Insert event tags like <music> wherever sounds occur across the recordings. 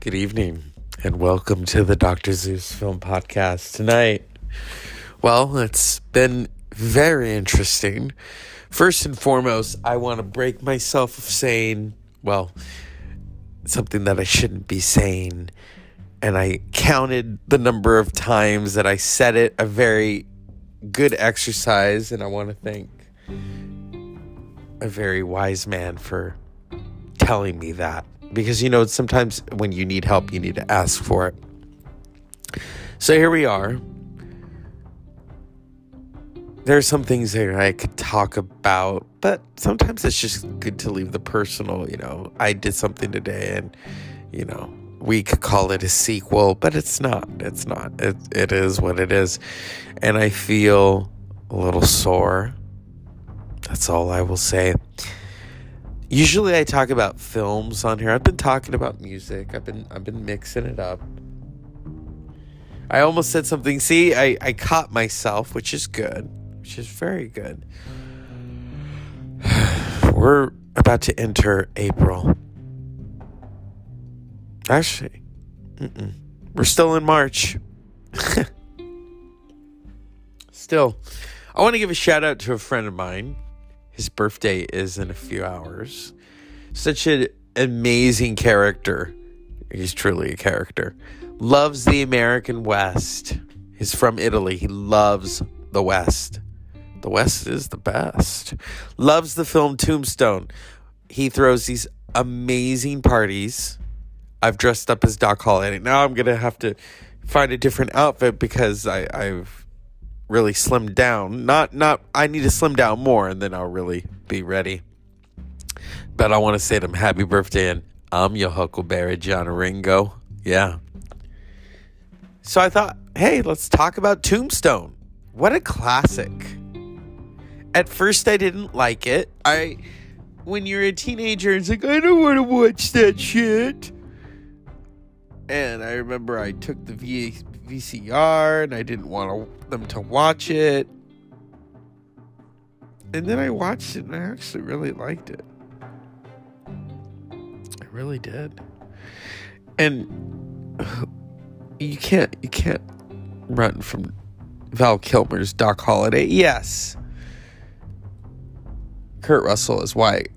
Good evening, and welcome to the Dr. Zeus Film Podcast tonight. Well, it's been very interesting. First and foremost, I want to break myself of saying, well, something that I shouldn't be saying. And I counted the number of times that I said it, a very good exercise. And I want to thank a very wise man for telling me that because you know sometimes when you need help you need to ask for it. So here we are. There are some things that i could talk about but sometimes it's just good to leave the personal you know. I did something today and you know we could call it a sequel but it's not. It's not. It, it is what it is. And i feel a little sore. That's all i will say Usually I talk about films on here. I've been talking about music. I've been I've been mixing it up. I almost said something. See, I, I caught myself, which is good. Which is very good. <sighs> We're about to enter April. Actually, mm-mm. we're still in March. <laughs> still, I want to give a shout out to a friend of mine his birthday is in a few hours. Such an amazing character. He's truly a character. Loves the American West. He's from Italy. He loves the West. The West is the best. Loves the film Tombstone. He throws these amazing parties. I've dressed up as Doc Holliday. Now I'm gonna have to find a different outfit because I, I've really slim down. Not not I need to slim down more and then I'll really be ready. But I want to say to him happy birthday and I'm your Huckleberry John Ringo. Yeah. So I thought, hey, let's talk about Tombstone. What a classic. At first I didn't like it. I when you're a teenager, it's like, I don't want to watch that shit. And I remember I took the v- VCR and I didn't want them to watch it. And then I watched it and I actually really liked it. I really did. And <sighs> you can't you can't run from Val Kilmer's Doc Holliday. Yes. Kurt Russell is Wyatt.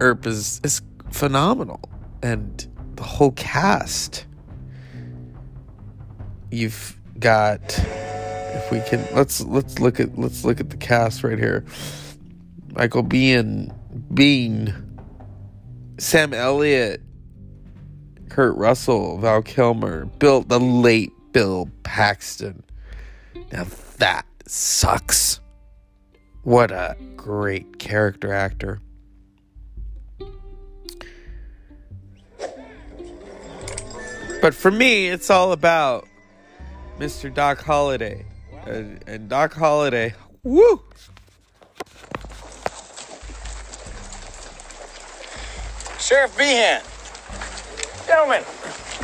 Earp is is phenomenal. And the whole cast you've got if we can let's let's look at let's look at the cast right here. Michael Biehn Biehn Sam Elliott Kurt Russell, Val Kilmer, Bill the late Bill Paxton. Now that sucks. What a great character actor. But for me, it's all about Mr. Doc Holliday. And, and Doc Holliday, woo! Sheriff Behan. Gentlemen.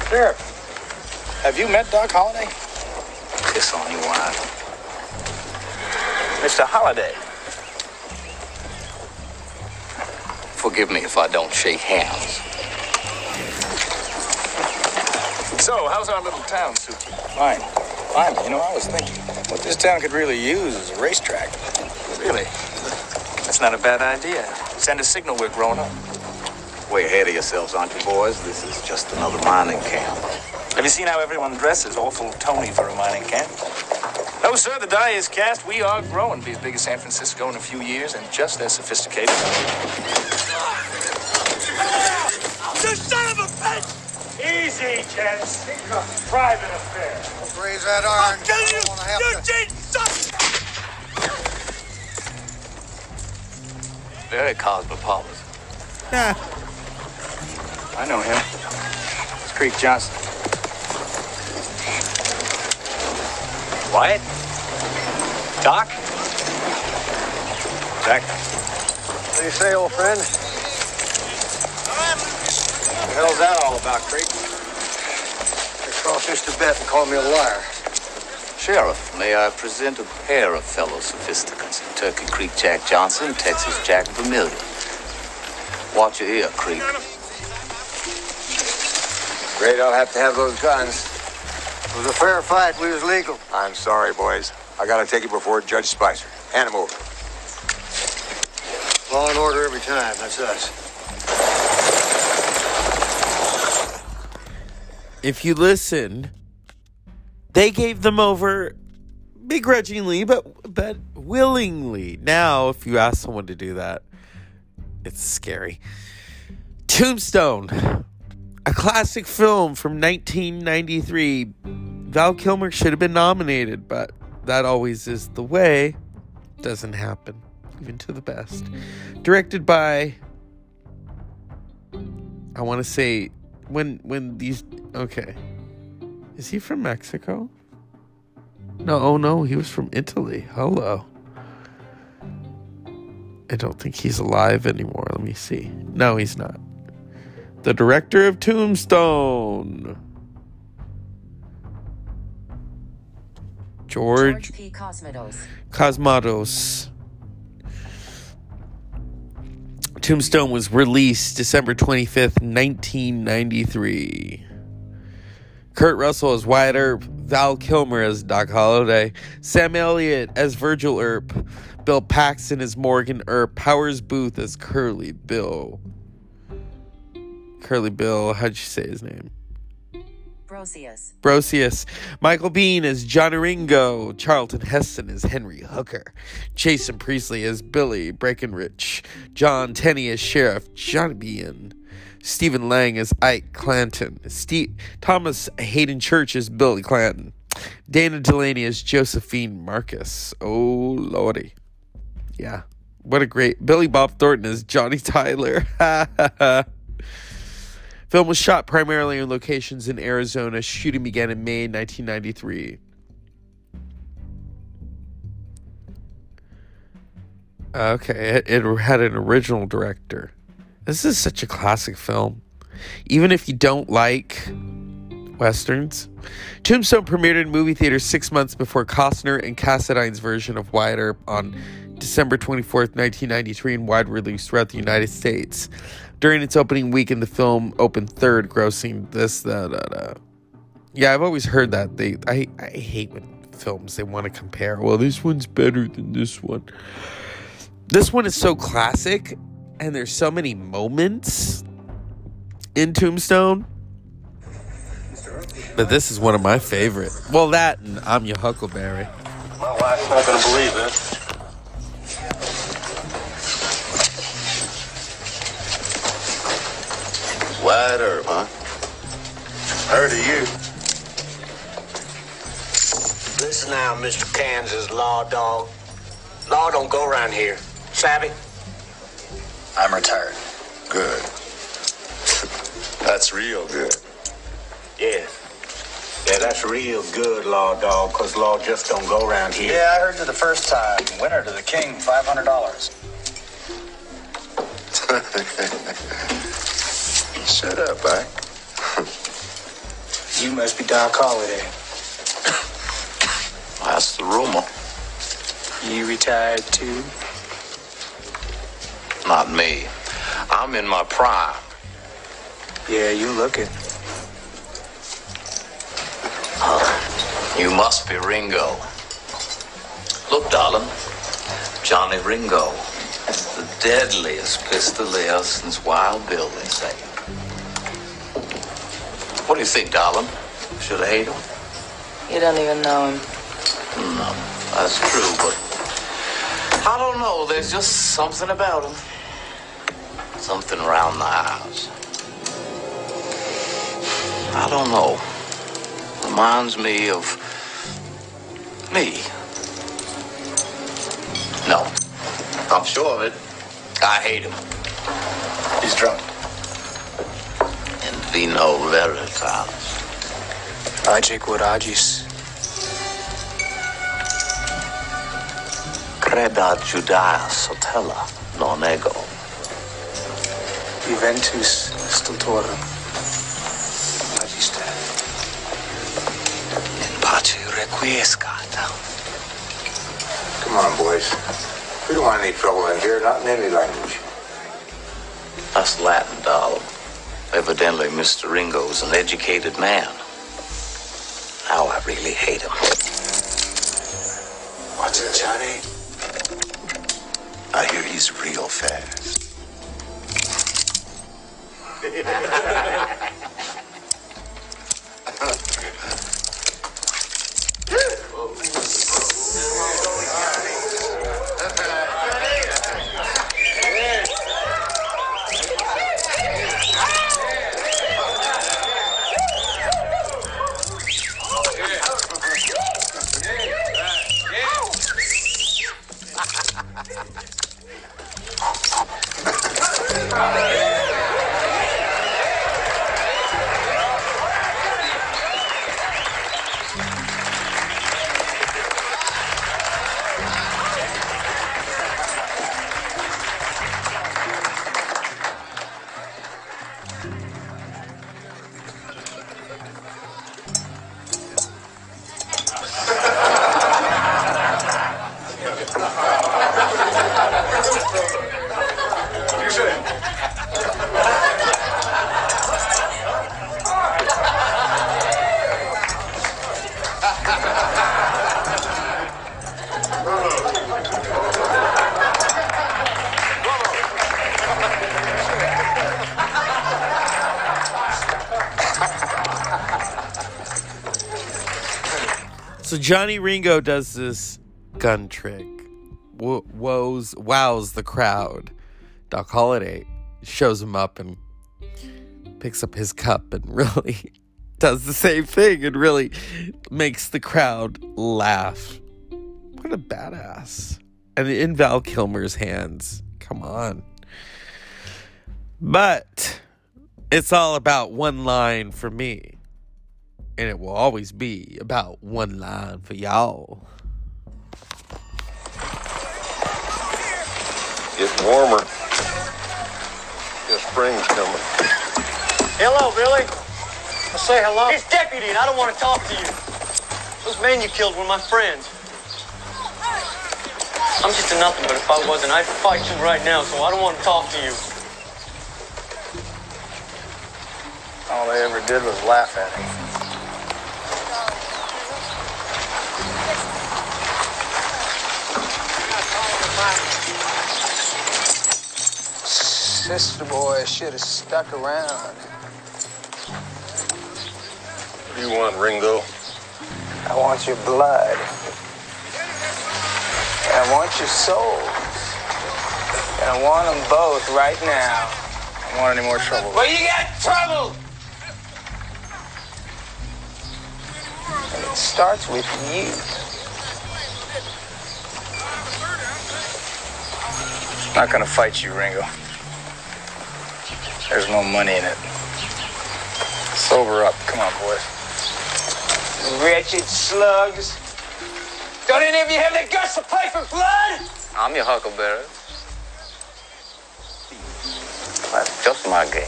Sheriff. Have you met Doc Holliday? Piss on you, wine. Mr. Holliday. Forgive me if I don't shake hands. So, how's our little town suit? Fine. Fine. You know, I was thinking, what this town could really use is a racetrack. Really? That's not a bad idea. Send a signal we're growing up. Way ahead of yourselves, aren't you, boys? This is just another mining camp. Have you seen how everyone dresses? Awful Tony for a mining camp. No, sir, the die is cast. We are growing. to Be as big as San Francisco in a few years and just as sophisticated. You son of a bitch! Easy, gents. Private affair. Raise that iron. I'll kill you! don't wanna have Eugene, to- son! Very cosmopolitan. Yeah. I know him. It's Creek Johnson. Wyatt? Doc? Jack. What do you say, old friend? What the hell's that all about, Creek? They crawfished a bet and called me a liar. Sheriff, may I present a pair of fellow sophisticants? Turkey Creek Jack Johnson, Texas Jack Vermillion. Watch your ear, Creek. Great, I'll have to have those guns. It was a fair fight. We was legal. I'm sorry, boys. I gotta take it before Judge Spicer. Hand him over. Law and order every time. That's us. If you listen, they gave them over begrudgingly, but but willingly. Now, if you ask someone to do that, it's scary. Tombstone, a classic film from 1993. Val Kilmer should have been nominated, but that always is the way. Doesn't happen, even to the best. Directed by, I want to say, when when these okay, is he from Mexico? No, oh no, he was from Italy. Hello. I don't think he's alive anymore. Let me see. No, he's not. The director of Tombstone. George, George P. Cosmatos. Cosmatos. Tombstone was released December 25th, 1993. Kurt Russell as Wyatt Earp, Val Kilmer as Doc Holliday, Sam Elliott as Virgil Earp, Bill Paxton as Morgan Earp, Powers Boothe as Curly Bill. Curly Bill, how'd you say his name? Brocius. Brocius, Michael Biehn is Johnny Ringo, Charlton Heston is Henry Hooker, Jason Priestley is Billy Breakenridge, Jon Tenney is Sheriff Johnny Behan, Stephen Lang is Ike Clanton, Steve, Thomas Hayden Church is Billy Clanton, Dana Delany is Josephine Marcus. Oh lordy, yeah, what a great Billy Bob Thornton is Johnny Tyler. <laughs> Film was shot primarily in locations in Arizona. Shooting began in May 1993. Okay, it, it had an original director. This is such a classic film. Even if you don't like westerns, Tombstone premiered in movie theaters six months before Costner and Kasdan's version of Wyatt Earp on December 24th, 1993, and wide release throughout the United States. During its opening weekend, the film opened third, grossing this, that, that, that. Yeah, I've always heard that. They, I, I hate when films they want to compare. Well, this one's better than this one. This one is so classic, and there's so many moments in Tombstone. But this is one of my favorite. Well, that and I'm your Huckleberry. My wife's not gonna believe this. Huh? Heard of you. Listen now, Mr. Kansas Law Dog. Law don't go around here. Savvy? I'm retired. Good. That's real good. Yeah. Yeah, that's real good, Law Dog, 'cause law just don't go around here. Yeah, I heard you the first time. Winner to the king, $500. <laughs> Shut up, Ike. <laughs> You must be Doc Holliday. That's the rumor. You retired too? Not me. I'm in my prime. Yeah, you look it. You must be Ringo. Look, darling. Johnny Ringo. The deadliest pistolier since Wild Bill, they say. What do you think, darling? Should I hate him? You don't even know him. No, that's true, but I don't know. There's just something about him. Something around the house. I don't know. Reminds me of me. No, I'm sure of it. I hate him. He's drunk. In vino veritas. Ajay Agis. Credat Judaeus Apella non ego. Juventus Stultorum. Magister. In pace requiescat. Come on, boys. We don't want any trouble in here, not in any language. That's Latin, darling. Evidently, Mr. Ringo's an educated man. Now I really hate him. What's it, Johnny? I hear he's real fast. <laughs> So Johnny Ringo does this gun trick. Wo- woes wows the crowd. Doc Holliday shows him up and picks up his cup and <laughs> really does the same thing and really makes the crowd laugh. What a badass. And in Val Kilmer's hands. Come on. But it's all about one line for me. And it will always be about one line for y'all. It's warmer. Guess spring's coming. Hello, Billy. Well, say hello. It's deputy, and I don't want to talk to you. Those men you killed were my friends. I'm just a nothing, but if I wasn't, I'd fight you right now, so I don't want to talk to you. All they ever did was laugh at him. Sister boy should have stuck around. What do you want, Ringo? I want your blood. And I want your soul. And I want them both right now. I don't want any more trouble. Well, you got trouble! And it starts with you. Not gonna fight you, Ringo. There's no money in it. Sober up. Come on, boys. Wretched slugs. Don't any of you have the guts to play for blood? I'm your huckleberry. That's just my game.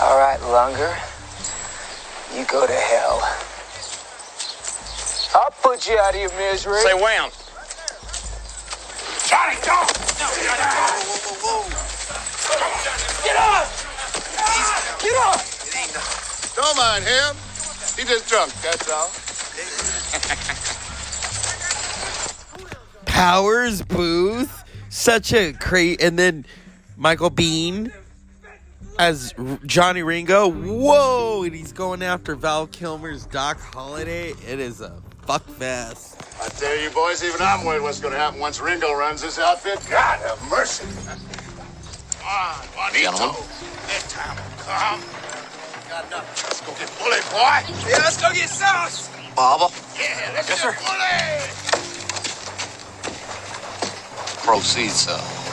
All right, Lunger. You go to hell. I'll put you out of your misery. Say wham. Johnny, don't! Get off! Get off! Don't mind him. He just drunk, that's all. Powers Boothe, such a great, and then Michael Biehn as Johnny Ringo. Whoa! And he's going after Val Kilmer's Doc Holliday. It is a fuck fest. I tell you, boys, even I'm worried what's going to happen once Ringo runs this outfit. God have mercy. Come on, Juanito. Gentlemen. That time will come. Got nothing. Let's go get Bully, boy. Yeah, let's go get sauce. Baba, Yeah, let's Yes, get sir. Bully. proceed, sir.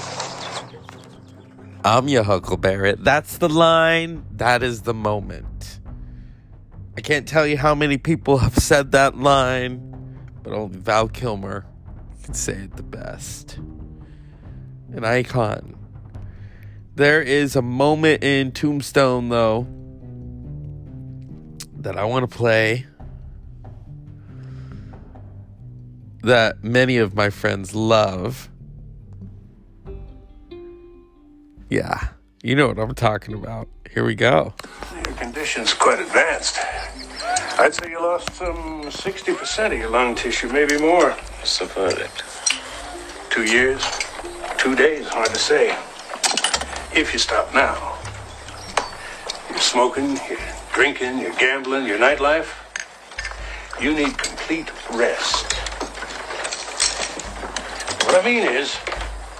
I'm your Huckleberry. That's the line. That is the moment. I can't tell you how many people have said that line, but only Val Kilmer can say it the best. An icon. There is a moment in Tombstone, though, that I want to play. that many of my friends love. Yeah, you know what I'm talking about. Here we go. Your condition's quite advanced. I'd say you lost some 60% of your lung tissue, maybe more. What's the verdict? Two years, two days, hard to say. If you stop now. You're smoking, you're drinking, you're gambling, your nightlife. You need complete rest. What I mean is,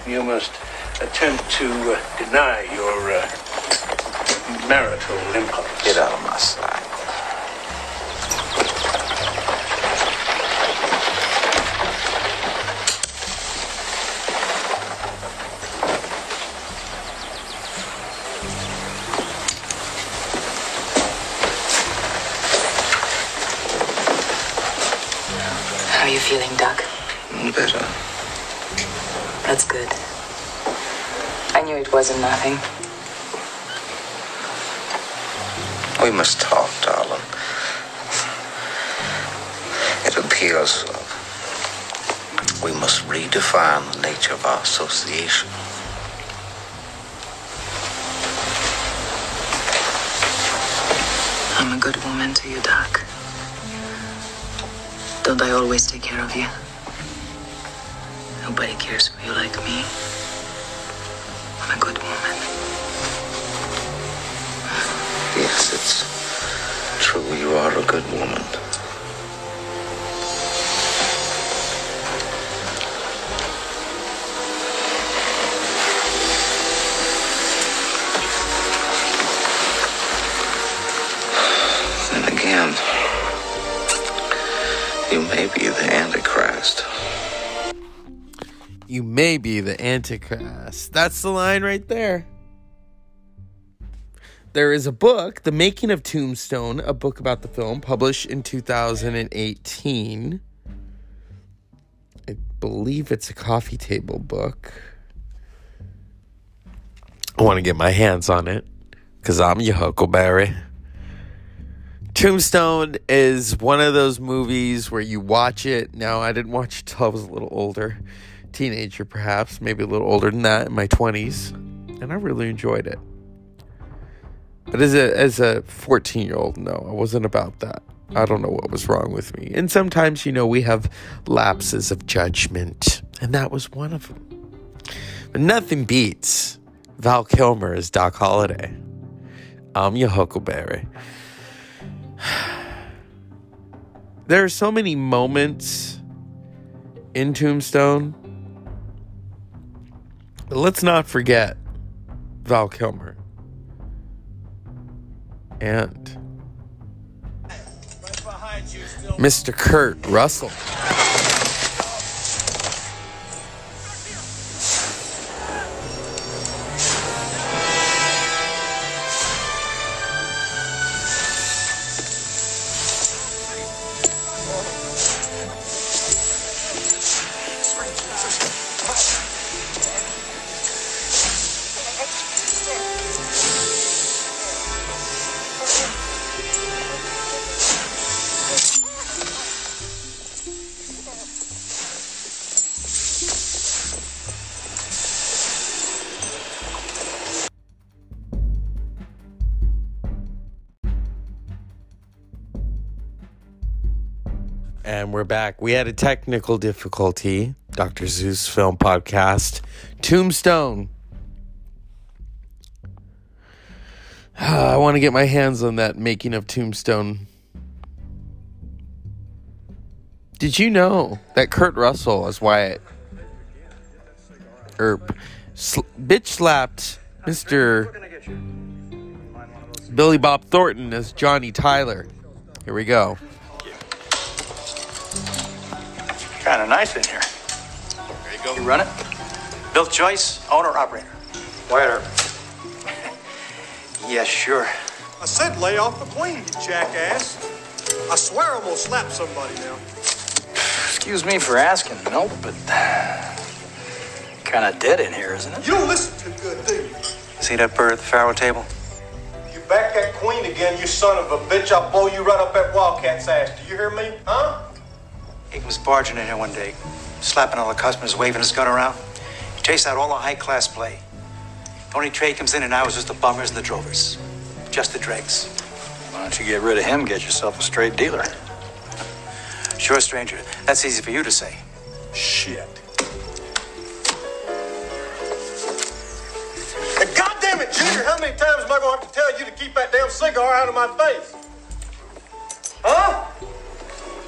you must attempt to uh, deny your uh, marital impulse. Get out of my sight. How are you feeling, Doc? Better. That's good. I it wasn't nothing. We must talk, darling. It appears we must redefine the nature of our association. I'm a good woman to you, Doc. Don't I always take care of you? Nobody cares for you like me. I'm a good woman. Yes, it's true. You are a good woman. You may be the Antichrist. That's the line right there. There is a book, The Making of Tombstone, a book about the film, published in 2018. I believe it's a coffee table book. I want to get my hands on it because I'm your Huckleberry. Tombstone is one of those movies where you watch it. Now, I didn't watch it till I was a little older, teenager perhaps, maybe a little older than that, in my 20s, and I really enjoyed it. But as a as a 14 year old, no, I wasn't about that. I don't know what was wrong with me. And sometimes, you know, we have lapses of judgment, and that was one of them. But nothing beats Val Kilmer as Doc Holliday. I'm your Huckleberry. <sighs> There are so many moments in Tombstone. But let's not forget Val Kilmer. And Mr. Kurt Russell. And we're back. We had a technical difficulty. Dr. Zeus Film Podcast. Tombstone. Ah, I want to get my hands on that making of Tombstone. Did you know that Kurt Russell as Wyatt Earp. sl- bitch slapped Mr. Billy Bob Thornton as Johnny Tyler? Here we go. Kind of nice in here. There you go. You run it? Bill Joyce, owner operator. Wyatt. Earp. Yes, sure. I said lay off the queen, you jackass. I swear I'm gonna slap somebody now. Excuse me for asking, Milt, but kind of dead in here, isn't it? You don't listen too good, do you? See that bird at the faro table? You back that queen again, you son of a bitch. I'll blow you right up that wildcat's ass. Do you hear me? Huh? He was barging in here one day, slapping all the customers, waving his gun around. He chased out all the high class play. The only trade comes in and out is just the bummers and the drovers. Just the dregs. Why don't you get rid of him, and get yourself a straight dealer? Sure, stranger. That's easy for you to say. Shit. And goddamn it, Junior, how many times am I gonna have to tell you to keep that damn cigar out of my face? Huh?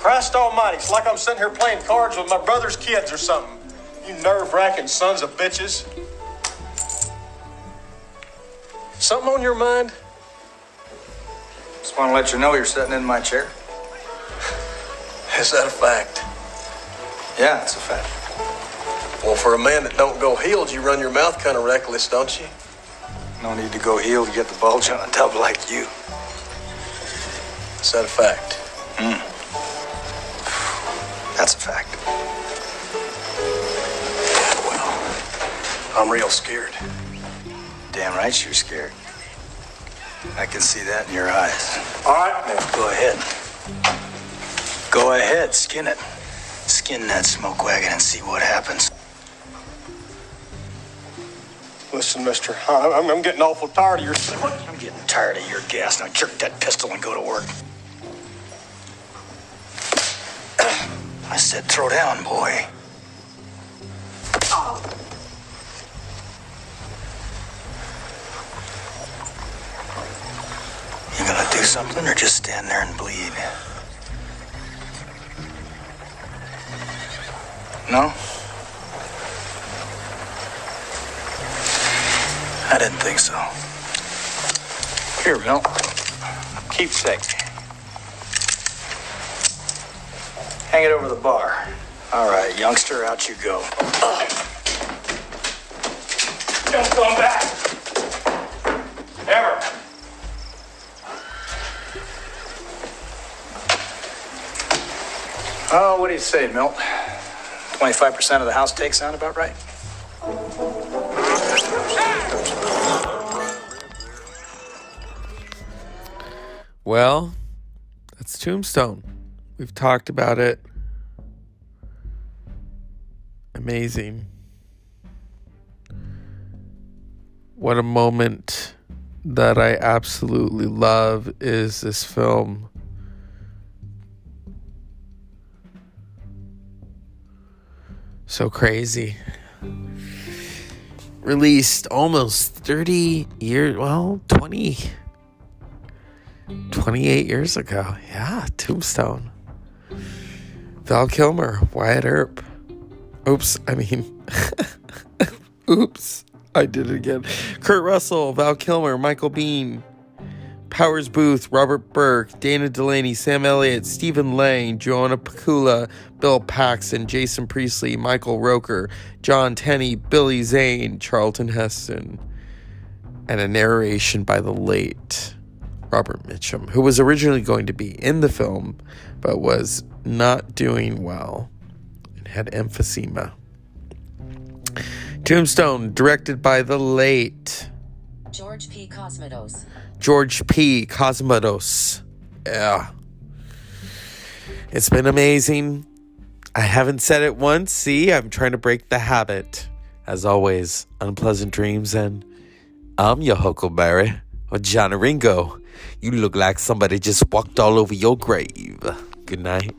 Christ almighty, it's like I'm sitting here playing cards with my brother's kids or something. You nerve-wracking sons of bitches. Something on your mind? Just want to let you know you're sitting in my chair. <sighs> Is that a fact? Yeah, it's a fact. Well, for a man that don't go heeled, you run your mouth kind of reckless, don't you? No need to go heeled to get the bulge on a tub like you. Is that a fact? Hmm. That's a fact. I'm real scared. Damn right you're scared. I can see that in your eyes. All right, man. Go ahead. Go ahead, skin it. Skin that smoke wagon and see what happens. Listen, mister, I'm, I'm getting awful tired of your... I'm getting tired of your gas. Now jerk that pistol and go to work. I said throw down, boy. You gonna do something or just stand there and bleed? No? I didn't think so. Here, Milt. Keepsake. Hang it over the bar. All right, youngster, out you go. Don't come back. Ever. Oh, what do you say, Milt? 25% of the house takes sound about right? Well, that's Tombstone. We've talked about it. Amazing. What a moment that I absolutely love is this film. So crazy. Released almost 30 years, well, 20 28 years ago. Yeah, Tombstone. Val Kilmer, Wyatt Earp. Oops, I mean, <laughs> oops, I did it again. Kurt Russell, Val Kilmer, Michael Biehn, Powers Boothe, Robert Burke, Dana Delany, Sam Elliott, Stephen Lang, Joanna Pacula, Bill Paxton, Jason Priestley, Michael Rooker, Jon Tenney, Billy Zane, Charlton Heston, and a narration by the late Robert Mitchum, who was originally going to be in the film but was not doing well and had emphysema. Tombstone, directed by the late George P. Cosmatos. George P. Cosmatos. Yeah. It's been amazing. I haven't said it once. See, I'm trying to break the habit. As always, unpleasant dreams, and I'm your Huckleberry, or John Ringo. You look like somebody just walked all over your grave. Good night.